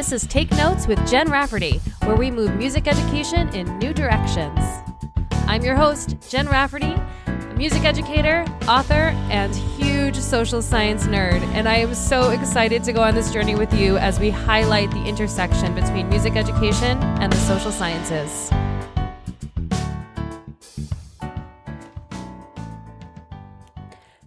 This is Take Notes with Jen Rafferty, where we move music education in new directions. I'm your host, Jen Rafferty, a music educator, author, and huge social science nerd, and I am so excited to go on this journey with you as we highlight the intersection between music education and the social sciences.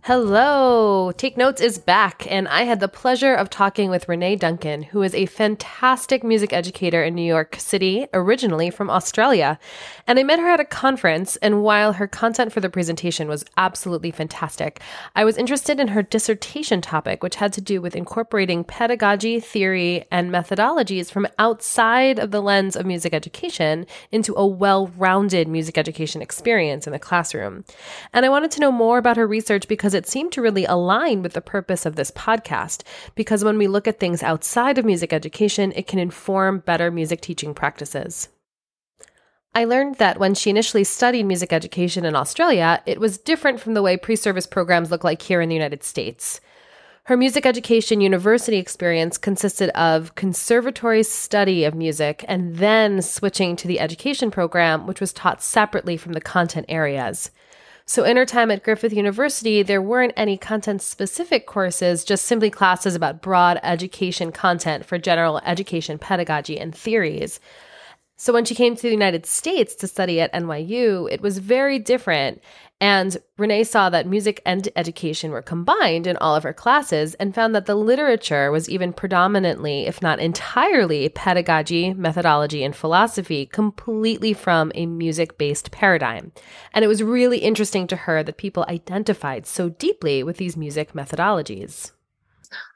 Hello! Take Notes is back, and I had the pleasure of talking with Renee Duncan, who is a fantastic music educator in New York City, originally from Australia. And I met her at a conference, and while her content for the presentation was absolutely fantastic, I was interested in her dissertation topic, which had to do with incorporating pedagogy, theory, and methodologies from outside of the lens of music education into a well rounded music education experience in the classroom. And I wanted to know more about her research because because it seemed to really align with the purpose of this podcast. Because when we look at things outside of music education, it can inform better music teaching practices. I learned that when she initially studied music education in Australia, it was different from the way pre service programs look like here in the United States. Her music education university experience consisted of conservatory study of music and then switching to the education program, which was taught separately from the content areas. So, in her time at Griffith University, there weren't any content specific courses, just simply classes about broad education content for general education pedagogy and theories. So, when she came to the United States to study at NYU, it was very different. And Renee saw that music and education were combined in all of her classes and found that the literature was even predominantly, if not entirely, pedagogy, methodology, and philosophy, completely from a music based paradigm. And it was really interesting to her that people identified so deeply with these music methodologies.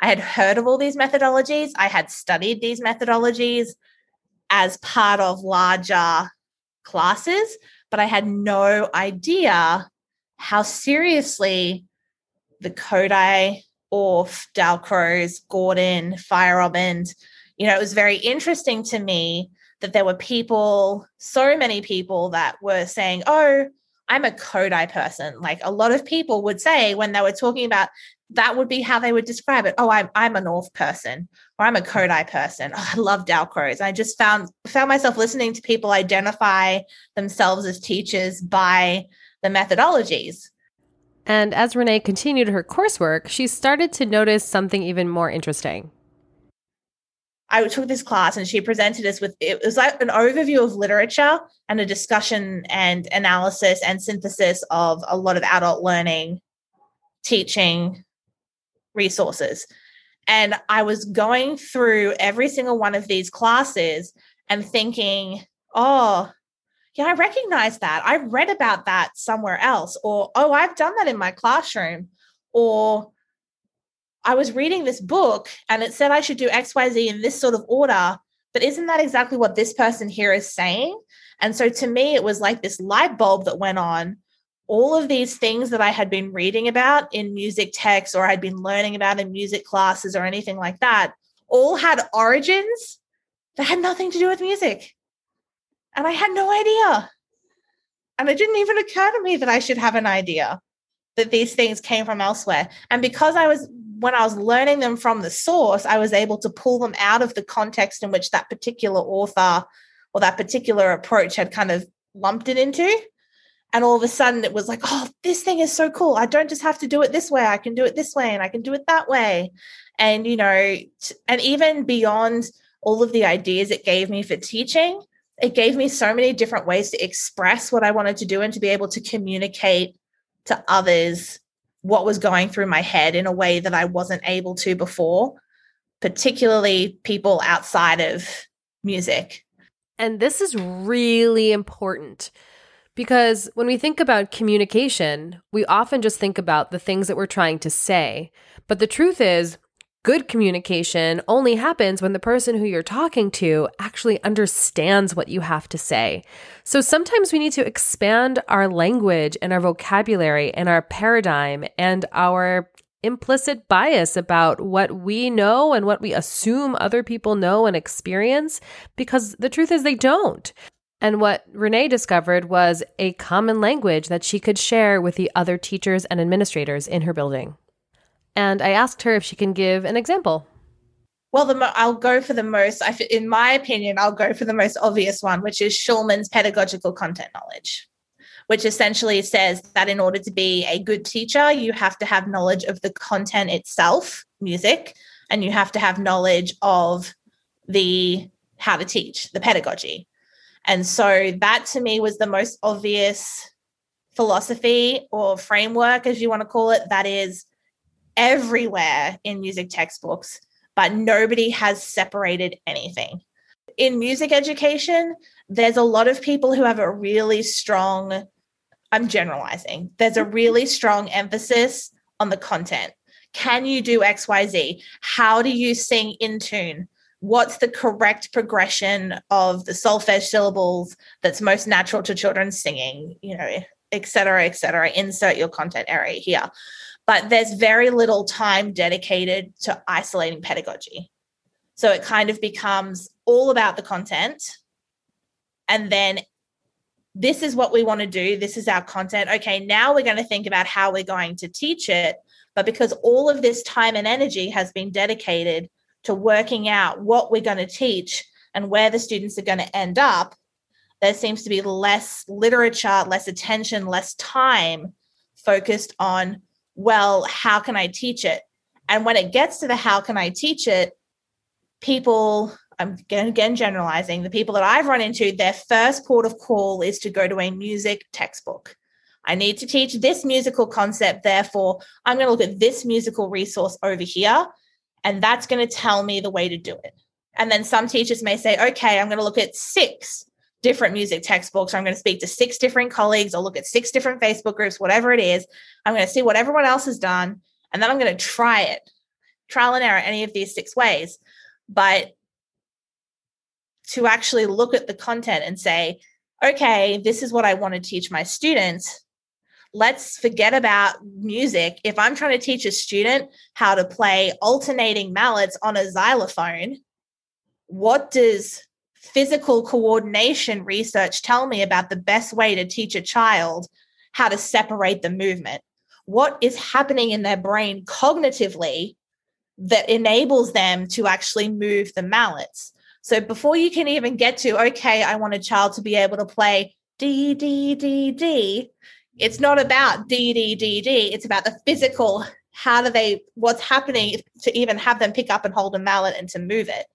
I had heard of all these methodologies, I had studied these methodologies as part of larger classes, but I had no idea how seriously the Kodály, Orff, Dalcroze, Gordon, Feierabend, you know, it was very interesting to me that there were people, so many people that were saying, oh, I'm a Kodály person. Like a lot of people would say when they were talking about that would be how they would describe it. Oh, I'm I'm an Orff person or I'm a Kodály person. Oh, I love Dalcroze. I just found found myself listening to people identify themselves as teachers by the methodologies. And as Renee continued her coursework, she started to notice something even more interesting. I took this class and she presented us with it was like an overview of literature and a discussion and analysis and synthesis of a lot of adult learning teaching resources. And I was going through every single one of these classes and thinking, oh, yeah, I recognize that. I read about that somewhere else. Or, oh, I've done that in my classroom. Or, I was reading this book and it said I should do XYZ in this sort of order. But isn't that exactly what this person here is saying? And so to me, it was like this light bulb that went on. All of these things that I had been reading about in music texts or I'd been learning about in music classes or anything like that all had origins that had nothing to do with music. And I had no idea. And it didn't even occur to me that I should have an idea that these things came from elsewhere. And because I was, when I was learning them from the source, I was able to pull them out of the context in which that particular author or that particular approach had kind of lumped it into. And all of a sudden it was like, oh, this thing is so cool. I don't just have to do it this way. I can do it this way and I can do it that way. And, you know, and even beyond all of the ideas it gave me for teaching, it gave me so many different ways to express what I wanted to do and to be able to communicate to others what was going through my head in a way that I wasn't able to before, particularly people outside of music. And this is really important because when we think about communication, we often just think about the things that we're trying to say. But the truth is, Good communication only happens when the person who you're talking to actually understands what you have to say. So sometimes we need to expand our language and our vocabulary and our paradigm and our implicit bias about what we know and what we assume other people know and experience because the truth is they don't. And what Renee discovered was a common language that she could share with the other teachers and administrators in her building and I asked her if she can give an example. Well, the mo- I'll go for the most. In my opinion, I'll go for the most obvious one, which is Shulman's pedagogical content knowledge, which essentially says that in order to be a good teacher, you have to have knowledge of the content itself, music, and you have to have knowledge of the how to teach, the pedagogy. And so that to me was the most obvious philosophy or framework, as you want to call it, that is everywhere in music textbooks, but nobody has separated anything. In music education, there's a lot of people who have a really strong, I'm generalizing, there's a really strong emphasis on the content. Can you do XYZ? How do you sing in tune? What's the correct progression of the solfege syllables that's most natural to children singing? You know, et cetera, et cetera. Insert your content area here. But there's very little time dedicated to isolating pedagogy. So it kind of becomes all about the content. And then this is what we want to do. This is our content. Okay, now we're going to think about how we're going to teach it. But because all of this time and energy has been dedicated to working out what we're going to teach and where the students are going to end up, there seems to be less literature, less attention, less time focused on, well, how can I teach it? And when it gets to the how can I teach it, people, I'm again, again generalizing, the people that I've run into, their first port of call is to go to a music textbook. I need to teach this musical concept. Therefore, I'm going to look at this musical resource over here, and that's going to tell me the way to do it. And then some teachers may say, okay, I'm going to look at six different music textbooks. I'm going to speak to six different colleagues. I'll look at six different Facebook groups, whatever it is. I'm going to see what everyone else has done. And then I'm going to try it, trial and error, any of these six ways. But to actually look at the content and say, okay, this is what I want to teach my students. Let's forget about music. If I'm trying to teach a student how to play alternating mallets on a xylophone, what does physical coordination research tell me about the best way to teach a child how to separate the movement? What is happening in their brain cognitively that enables them to actually move the mallets? So before you can even get to, okay, I want a child to be able to play D, D, D, D, it's not about D, D, D, D. It's about the physical. How do they, what's happening to even have them pick up and hold a mallet and to move it?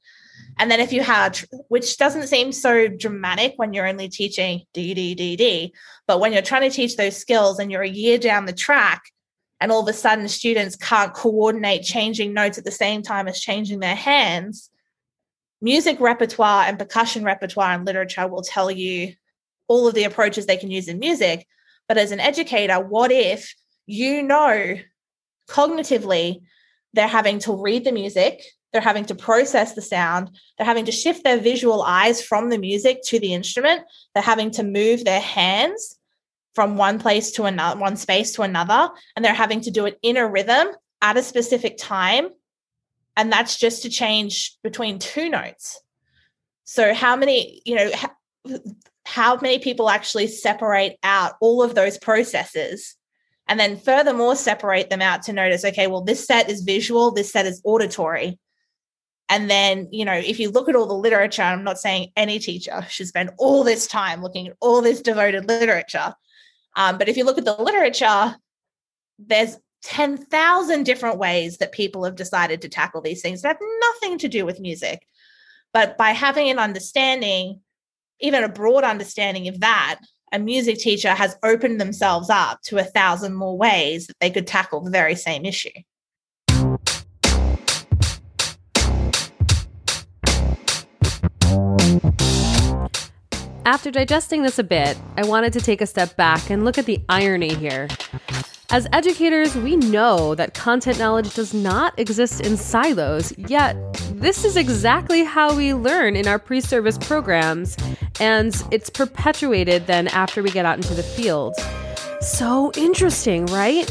And then if you had, which doesn't seem so dramatic when you're only teaching D, D, D, D, but when you're trying to teach those skills and you're a year down the track and all of a sudden students can't coordinate changing notes at the same time as changing their hands, music repertoire and percussion repertoire and literature will tell you all of the approaches they can use in music. But as an educator, what if you know cognitively they're having to read the music, they're having to process the sound. They're having to shift their visual eyes from the music to the instrument. They're having to move their hands from one place to another, one space to another. And they're having to do it in a rhythm at a specific time. And that's just to change between two notes. So, how many, you know, how, many people actually separate out all of those processes and then furthermore separate them out to notice okay well this set is visual this set is auditory and then, you know, if you look at all the literature, I'm not saying any teacher should spend all this time looking at all this devoted literature. Um, but if you look at the literature, there's 10,000 different ways that people have decided to tackle these things that have nothing to do with music. But by having an understanding, even a broad understanding of that, a music teacher has opened themselves up to a thousand more ways that they could tackle the very same issue. After digesting this a bit, I wanted to take a step back and look at the irony here. As educators, we know that content knowledge does not exist in silos, yet, this is exactly how we learn in our pre service programs, and it's perpetuated then after we get out into the field. So interesting, right?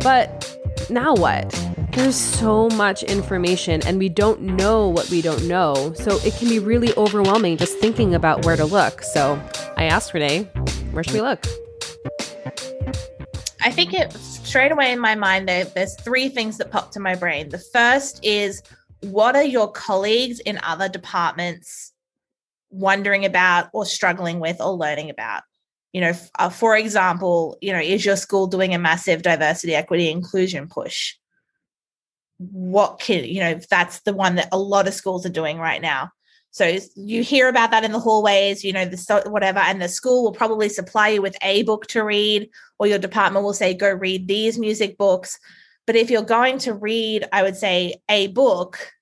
But now what? There's so much information and we don't know what we don't know. So it can be really overwhelming just thinking about where to look. So I asked Renee, where should we look? I think it straight away in my mind there, there's three things that popped to my brain. The first is what are your colleagues in other departments wondering about or struggling with or learning about? You know, uh, for example, you know, is your school doing a massive diversity, equity, inclusion push? What can, you know, that's the one that a lot of schools are doing right now. So you hear about that in the hallways, you know, the whatever, and the school will probably supply you with a book to read, or your department will say, go read these music books. But if you're going to read, I would say a book,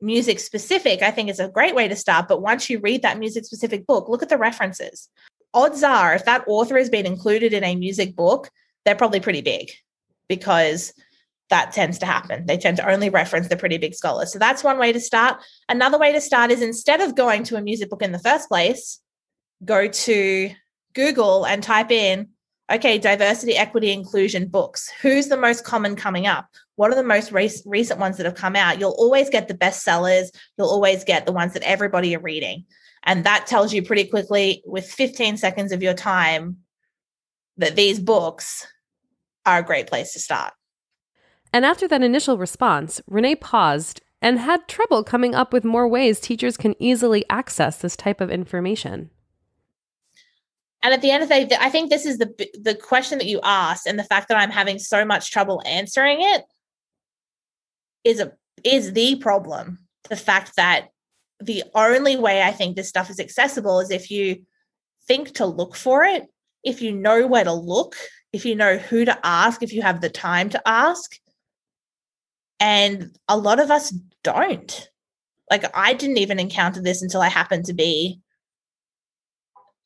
music specific, I think is a great way to start. But once you read that music specific book, look at the references. Odds are, if that author has been included in a music book, they're probably pretty big because that tends to happen. They tend to only reference the pretty big scholars. So that's one way to start. Another way to start is instead of going to a music book in the first place, go to Google and type in okay, diversity, equity, inclusion books. Who's the most common coming up? What are the most recent ones that have come out? You'll always get the bestsellers. You'll always get the ones that everybody are reading. And that tells you pretty quickly, with 15 seconds of your time, that these books are a great place to start. And after that initial response, Renee paused and had trouble coming up with more ways teachers can easily access this type of information. And at the end of the day, I think this is the the question that you asked, and the fact that I'm having so much trouble answering it is a is the problem. The fact that the only way I think this stuff is accessible is if you think to look for it, if you know where to look, if you know who to ask, if you have the time to ask. And a lot of us don't. Like I didn't even encounter this until I happened to be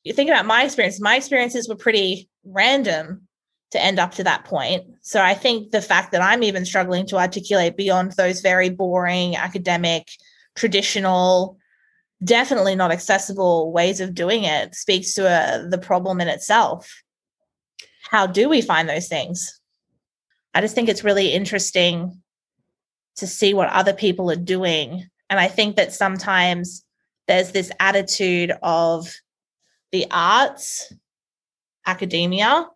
you think about my experience, my experiences were pretty random to end up to that point. So I think the fact that I'm even struggling to articulate beyond those very boring academic, traditional, definitely not accessible ways of doing it speaks to uh, the problem in itself. How do we find those things? I just think it's really interesting to see what other people are doing. And I think that sometimes there's this attitude of the arts, academia,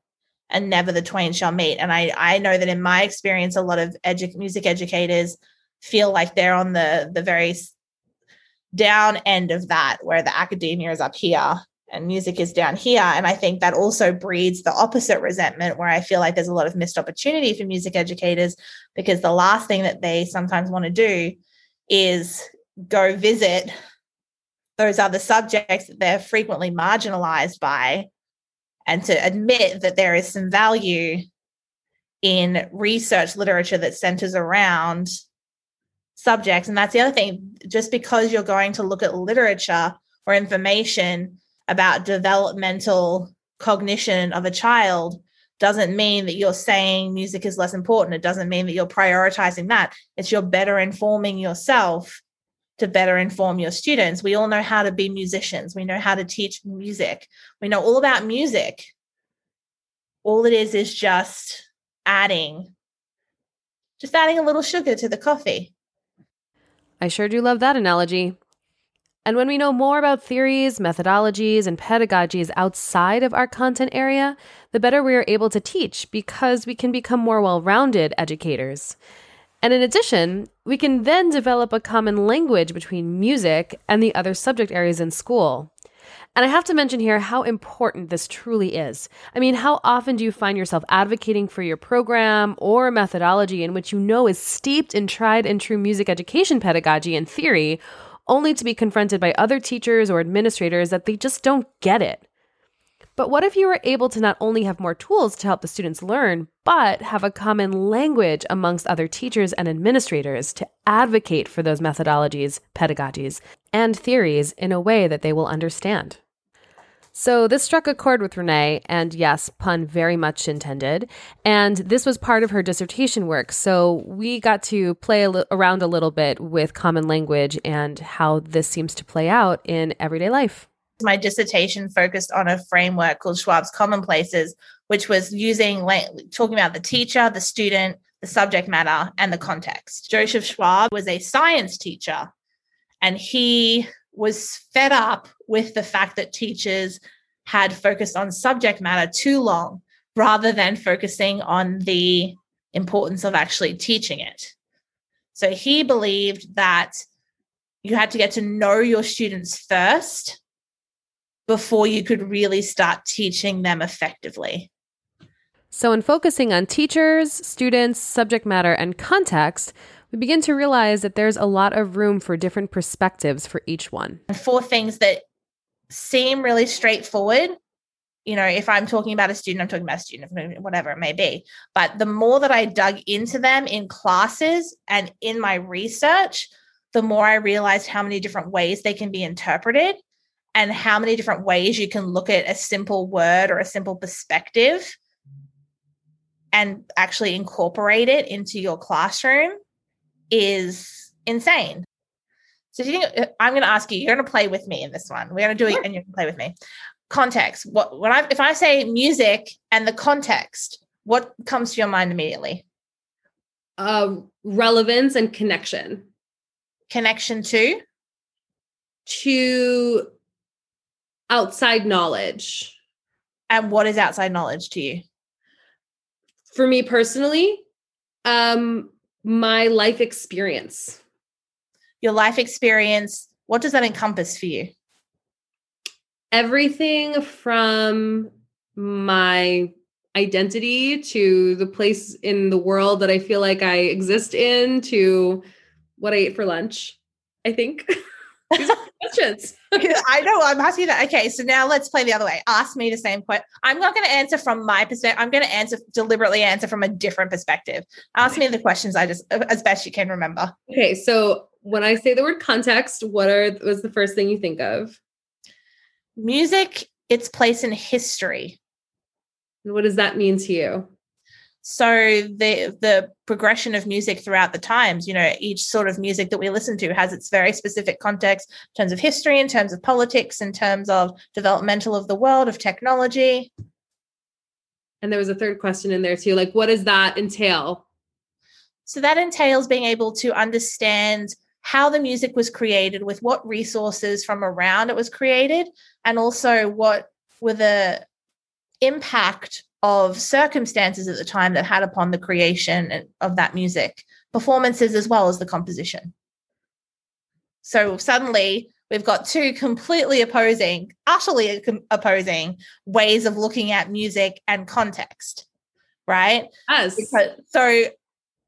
and never the twain shall meet. And I, I know that in my experience, a lot of edu- music educators feel like they're on the, the very down end of that, where the academia is up here and music is down here. And I think that also breeds the opposite resentment, where I feel like there's a lot of missed opportunity for music educators because the last thing that they sometimes want to do is go visit those other subjects that they're frequently marginalized by and to admit that there is some value in research literature that centers around subjects and that's the other thing just because you're going to look at literature or information about developmental cognition of a child doesn't mean that you're saying music is less important it doesn't mean that you're prioritizing that it's you're better informing yourself to better inform your students. We all know how to be musicians. We know how to teach music. We know all about music. All it is is just adding, just adding a little sugar to the coffee. I sure do love that analogy. And when we know more about theories, methodologies, and pedagogies outside of our content area, the better we are able to teach because we can become more well rounded educators. And in addition, we can then develop a common language between music and the other subject areas in school. And I have to mention here how important this truly is. I mean, how often do you find yourself advocating for your program or methodology in which you know is steeped in tried and true music education pedagogy and theory, only to be confronted by other teachers or administrators that they just don't get it? But what if you were able to not only have more tools to help the students learn, but have a common language amongst other teachers and administrators to advocate for those methodologies, pedagogies, and theories in a way that they will understand? So this struck a chord with Renee, and yes, pun very much intended. And this was part of her dissertation work. So we got to play a li- around a little bit with common language and how this seems to play out in everyday life my dissertation focused on a framework called Schwab's Commonplaces, which was using talking about the teacher, the student, the subject matter, and the context. Joseph Schwab was a science teacher, and he was fed up with the fact that teachers had focused on subject matter too long rather than focusing on the importance of actually teaching it. So he believed that you had to get to know your students first before you could really start teaching them effectively. So, in focusing on teachers, students, subject matter, and context, we begin to realize that there's a lot of room for different perspectives for each one. For things that seem really straightforward, you know, if I'm talking about a student, I'm talking about a student, whatever it may be. But the more that I dug into them in classes and in my research, the more I realized how many different ways they can be interpreted and how many different ways you can look at a simple word or a simple perspective and actually incorporate it into your classroom is insane. So if you think I'm going to ask you, you're going to play with me in this one. We're going to do it, and you're going to play with me. Context. What when I if I say music and the context, what comes to your mind immediately? Uh, relevance and connection. Connection to to outside knowledge. And what is outside knowledge to you? For me personally, um, my life experience. Your life experience, what does that encompass for you? Everything from my identity to the place in the world that I feel like I exist in to what I ate for lunch, I think. questions. I know. I'm asking that. Okay, so now let's play the other way. Ask me the same question. I'm not going to answer from my perspective. I'm going to answer deliberately answer from a different perspective. Ask me the questions I just as best you can remember. Okay, so when I say the word context, what are was the first thing you think of? Music, its place in history. And what does that mean to you? So the the progression of music throughout the times you know each sort of music that we listen to has its very specific context in terms of history in terms of politics in terms of developmental of the world of technology. And there was a third question in there too like what does that entail? So that entails being able to understand how the music was created with what resources from around it was created and also what were the impact of circumstances at the time that had upon the creation of that music, performances as well as the composition. So suddenly we've got two completely opposing, utterly opposing ways of looking at music and context, right? Yes. Because, so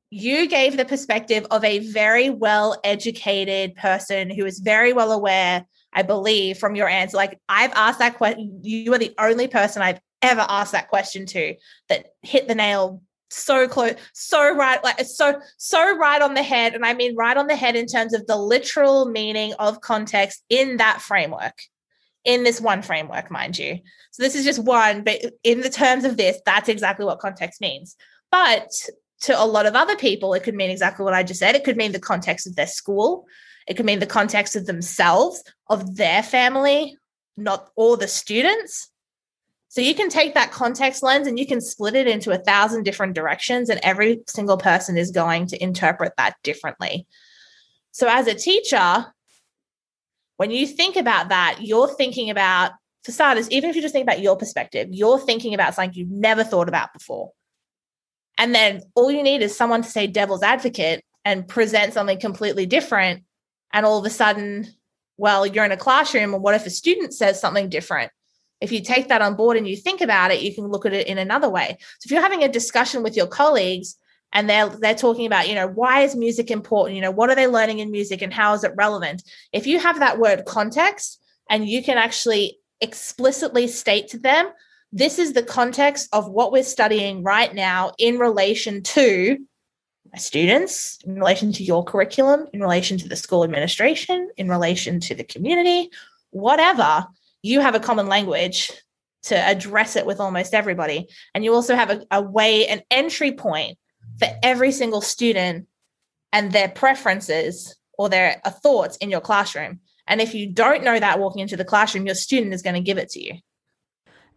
you gave the perspective of a very well educated person who is very well aware I believe from your answer. Like I've asked that question. You are the only person I've ever asked that question to that hit the nail so close, so right, like so so right on the head. And I mean right on the head in terms of the literal meaning of context in that framework, in this one framework, mind you. So this is just one, but in the terms of this, that's exactly what context means. But to a lot of other people, it could mean exactly what I just said. It could mean the context of their school. It could mean the context of themselves, of their family, not all the students. So you can take that context lens and you can split it into a thousand different directions, and every single person is going to interpret that differently. So as a teacher, when you think about that, you're thinking about, for starters, even if you just think about your perspective, you're thinking about something you've never thought about before. And then all you need is someone to say devil's advocate and present something completely different. And all of a sudden, well, you're in a classroom, and what if a student says something different? If you take that on board and you think about it, you can look at it in another way. So if you're having a discussion with your colleagues and they're they're talking about, you know, why is music important? You know, what are they learning in music and how is it relevant? If you have that word context and you can actually explicitly state to them, this is the context of what we're studying right now in relation to my students, in relation to your curriculum, in relation to the school administration, in relation to the community, whatever you have a common language to address it with almost everybody. And you also have a, a way, an entry point for every single student and their preferences or their uh, thoughts in your classroom. And if you don't know that walking into the classroom, your student is going to give it to you.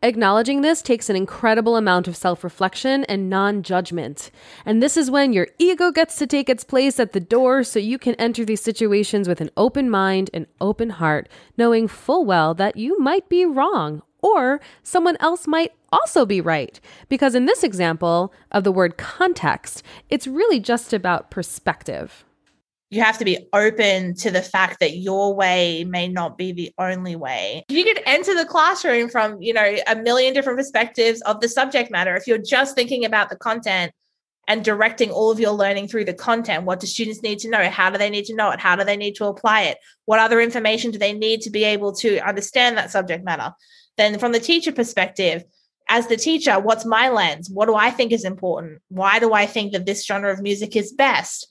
Acknowledging this takes an incredible amount of self reflection and non judgment. And this is when your ego gets to take its place at the door so you can enter these situations with an open mind and open heart, knowing full well that you might be wrong or someone else might also be right. Because in this example of the word context, it's really just about perspective. You have to be open to the fact that your way may not be the only way. You could enter the classroom from, you know, a million different perspectives of the subject matter. If you're just thinking about the content and directing all of your learning through the content, what do students need to know? How do they need to know it? How do they need to apply it? What other information do they need to be able to understand that subject matter? Then from the teacher perspective, as the teacher, what's my lens? What do I think is important? Why do I think that this genre of music is best?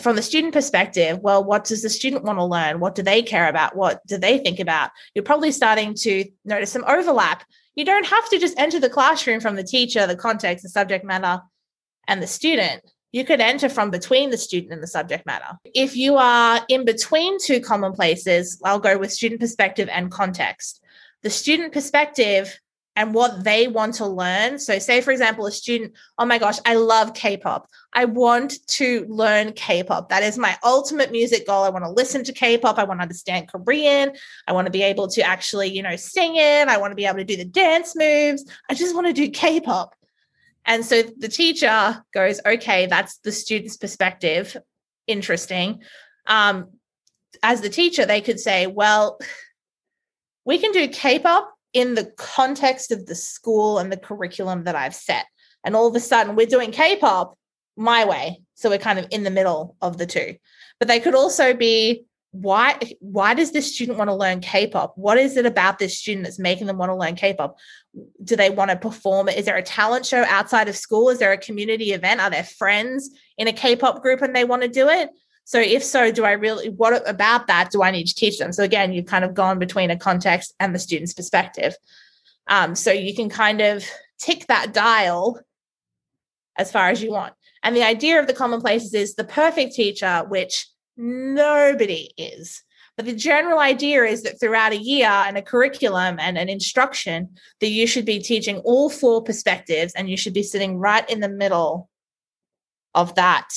From the student perspective, well, what does the student want to learn? What do they care about? What do they think about? You're probably starting to notice some overlap. You don't have to just enter the classroom from the teacher, the context, the subject matter, and the student. You could enter from between the student and the subject matter. If you are in between two commonplaces, I'll go with student perspective and context. The student perspective and what they want to learn. So, say, for example, a student, oh my gosh, I love K pop. I want to learn K pop. That is my ultimate music goal. I want to listen to K pop. I want to understand Korean. I want to be able to actually, you know, sing it. I want to be able to do the dance moves. I just want to do K pop. And so the teacher goes, okay, that's the student's perspective. Interesting. Um, as the teacher, they could say, well, we can do K pop in the context of the school and the curriculum that I've set. And all of a sudden, we're doing K pop my way. So we're kind of in the middle of the two. But they could also be why why does this student want to learn K-pop? What is it about this student that's making them want to learn K-pop? Do they want to perform is there a talent show outside of school? Is there a community event? Are there friends in a K-pop group and they want to do it? So if so, do I really what about that do I need to teach them? So again, you've kind of gone between a context and the student's perspective. Um, so you can kind of tick that dial as far as you want. And the idea of the commonplaces is the perfect teacher, which nobody is. But the general idea is that throughout a year and a curriculum and an instruction, that you should be teaching all four perspectives and you should be sitting right in the middle of that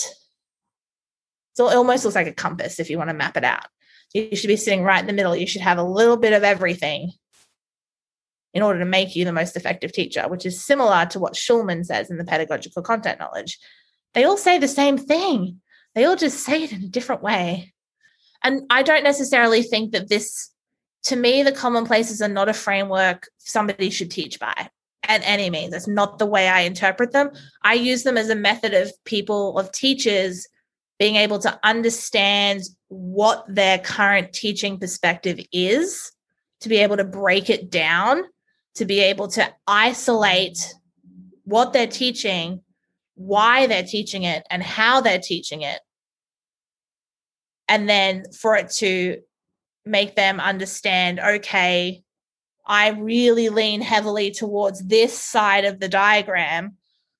so it almost looks like a compass if you want to map it out. You should be sitting right in the middle. You should have a little bit of everything in order to make you the most effective teacher, which is similar to what Shulman says in the pedagogical content knowledge. They all say the same thing, they all just say it in a different way. And I don't necessarily think that this, to me, the commonplaces are not a framework somebody should teach by at any means. That's not the way I interpret them. I use them as a method of people, of teachers being able to understand what their current teaching perspective is, to be able to break it down, to be able to isolate what they're teaching, why they're teaching it, and how they're teaching it. And then for it to make them understand okay, I really lean heavily towards this side of the diagram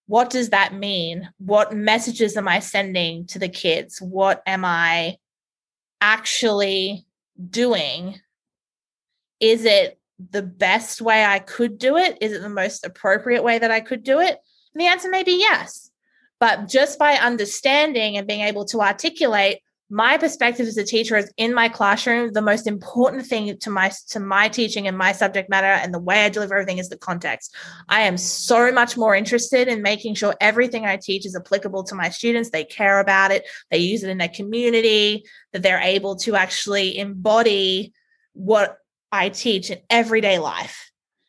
what does that mean? What messages am I sending to the kids? What am I actually doing? Is it the best way I could do it? Is it the most appropriate way that I could do it? And the answer may be yes. But just by understanding and being able to articulate my perspective as a teacher is in my classroom the most important thing to my to my teaching and my subject matter and the way i deliver everything is the context. I am so much more interested in making sure everything i teach is applicable to my students. They care about it. They use it in their community that they're able to actually embody what i teach in everyday life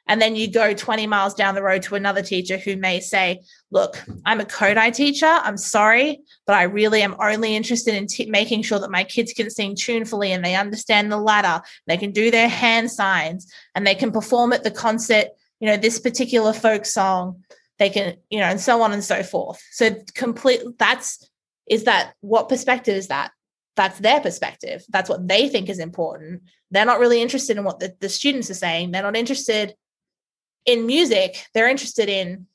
and then you go 20 miles down the road to another teacher who may say, Look, I'm a Kodály teacher. I'm sorry, but I really am only interested in t- making sure that my kids can sing tunefully and they understand the ladder. They can do their hand signs and they can perform at the concert, you know, this particular folk song. They can, you know, and so on and so forth. So, complete that's is that what perspective is that? That's their perspective. That's what they think is important. They're not really interested in what the, the students are saying. They're not interested in music, they're interested in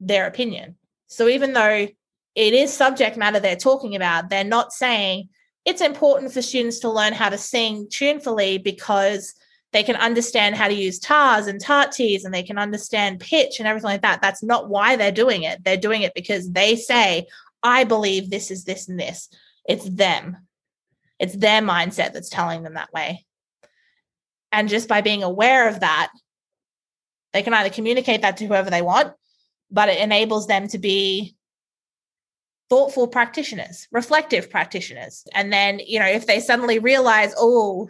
their opinion. So even though it is subject matter they're talking about, they're not saying it's important for students to learn how to sing tunefully because they can understand how to use tars and tarties and they can understand pitch and everything like that. That's not why they're doing it. They're doing it because they say, I believe this is this and this. It's them. It's their mindset that's telling them that way. And just by being aware of that, they can either communicate that to whoever they want, but it enables them to be thoughtful practitioners, reflective practitioners. And then, you know, if they suddenly realize, oh,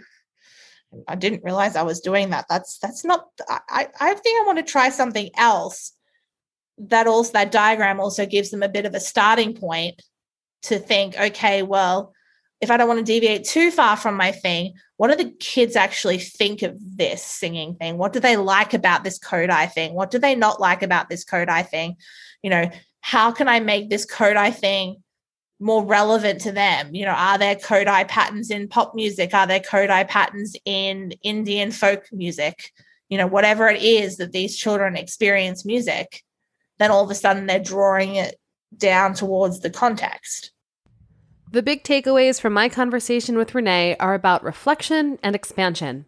I didn't realize I was doing that. That's that's not I I think I want to try something else. That also that diagram also gives them a bit of a starting point to think, okay, well, if I don't want to deviate too far from my thing, what do the kids actually think of this singing thing? What do they like about this Kodály thing? What do they not like about this Kodály thing? You know, how can I make this Kodály thing more relevant to them? You know, are there Kodály patterns in pop music? Are there Kodály patterns in Indian folk music? You know, whatever it is that these children experience music, then all of a sudden they're drawing it down towards the context. The big takeaways from my conversation with Renee are about reflection and expansion.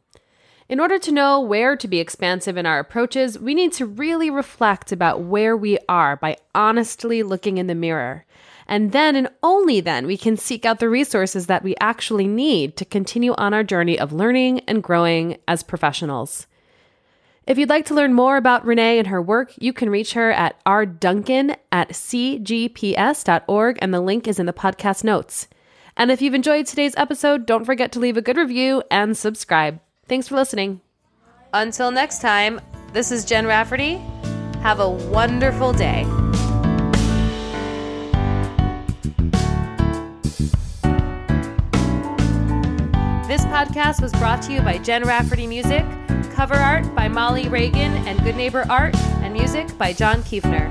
In order to know where to be expansive in our approaches, we need to really reflect about where we are by honestly looking in the mirror. And then and only then we can seek out the resources that we actually need to continue on our journey of learning and growing as professionals. If you'd like to learn more about Renee and her work, you can reach her at rduncan at cgps.org, and the link is in the podcast notes. And if you've enjoyed today's episode, don't forget to leave a good review and subscribe. Thanks for listening. Until next time, this is Jen Rafferty. Have a wonderful day. This podcast was brought to you by Jen Rafferty Music Cover art by Molly Reagan and Good Neighbor Art, and music by John Kiefner.